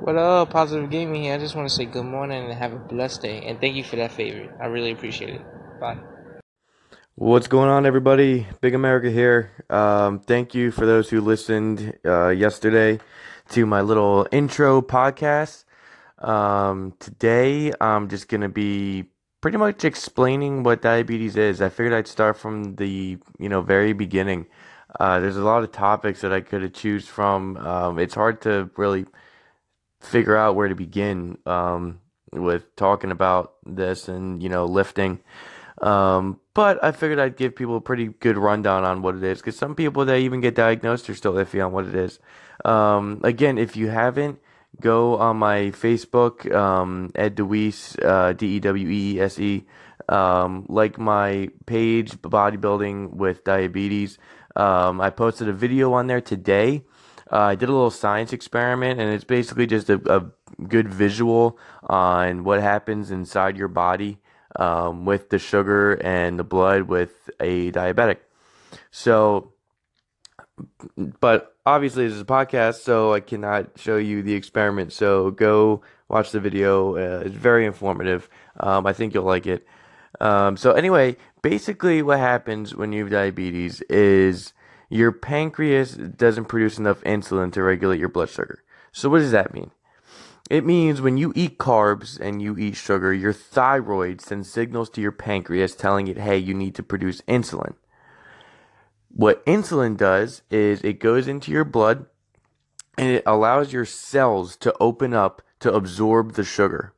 What up, Positive Gaming here. I just want to say good morning and have a blessed day. And thank you for that favor. I really appreciate it. Bye. What's going on, everybody? Big America here. Um, thank you for those who listened uh, yesterday to my little intro podcast. Um, today, I'm just going to be pretty much explaining what diabetes is. I figured I'd start from the you know very beginning. Uh, there's a lot of topics that I could have choose from. Um, it's hard to really figure out where to begin um, with talking about this and you know lifting. Um, but I figured I'd give people a pretty good rundown on what it is because some people that even get diagnosed are still iffy on what it is. Um, again, if you haven't, go on my Facebook, um, Ed DeWeese, uh, D E W E S E. Um, like my page, bodybuilding with diabetes. Um, I posted a video on there today uh, I did a little science experiment, and it's basically just a, a good visual on what happens inside your body um, with the sugar and the blood with a diabetic. So, but obviously, this is a podcast, so I cannot show you the experiment. So, go watch the video. Uh, it's very informative. Um, I think you'll like it. Um, so, anyway, basically, what happens when you have diabetes is your pancreas doesn't produce enough insulin to regulate your blood sugar. So, what does that mean? It means when you eat carbs and you eat sugar, your thyroid sends signals to your pancreas telling it, hey, you need to produce insulin. What insulin does is it goes into your blood and it allows your cells to open up to absorb the sugar,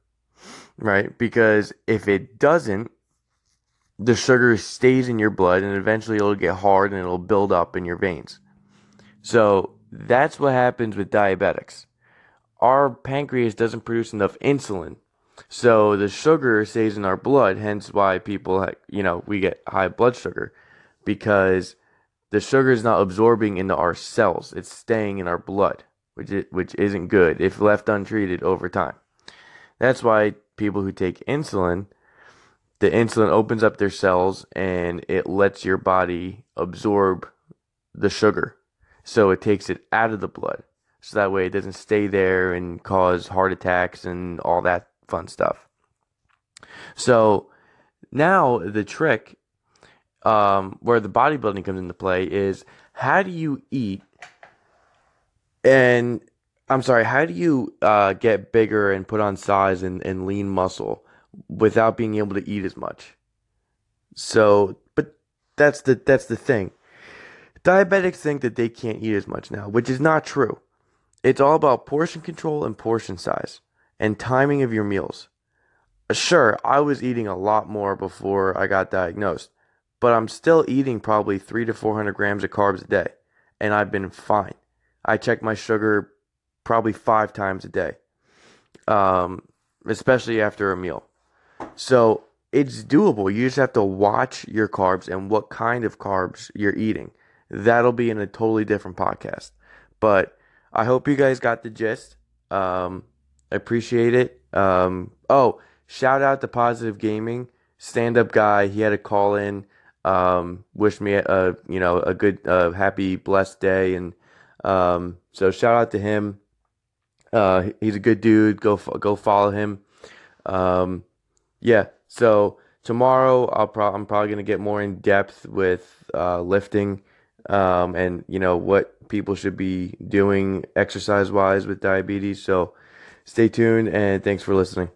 right? Because if it doesn't, the sugar stays in your blood and eventually it'll get hard and it'll build up in your veins. So that's what happens with diabetics. Our pancreas doesn't produce enough insulin. So the sugar stays in our blood, hence why people, you know, we get high blood sugar because the sugar is not absorbing into our cells. It's staying in our blood, which is, which isn't good if left untreated over time. That's why people who take insulin the insulin opens up their cells and it lets your body absorb the sugar. So it takes it out of the blood. So that way it doesn't stay there and cause heart attacks and all that fun stuff. So now the trick um, where the bodybuilding comes into play is how do you eat and I'm sorry, how do you uh, get bigger and put on size and, and lean muscle? Without being able to eat as much. So, but that's the that's the thing. Diabetics think that they can't eat as much now, which is not true. It's all about portion control and portion size and timing of your meals. Sure, I was eating a lot more before I got diagnosed, but I'm still eating probably 3 to 400 grams of carbs a day, and I've been fine. I check my sugar probably 5 times a day. Um, especially after a meal. So it's doable. You just have to watch your carbs and what kind of carbs you're eating. That'll be in a totally different podcast. But I hope you guys got the gist. Um, appreciate it. Um, oh, shout out to Positive Gaming, stand up guy. He had a call in. Um, wish me a you know a good, uh, happy, blessed day, and um, so shout out to him. Uh, he's a good dude. Go go follow him. Um, yeah. So tomorrow I'll pro- I'm probably gonna get more in depth with uh, lifting, um, and you know what people should be doing exercise wise with diabetes. So stay tuned and thanks for listening.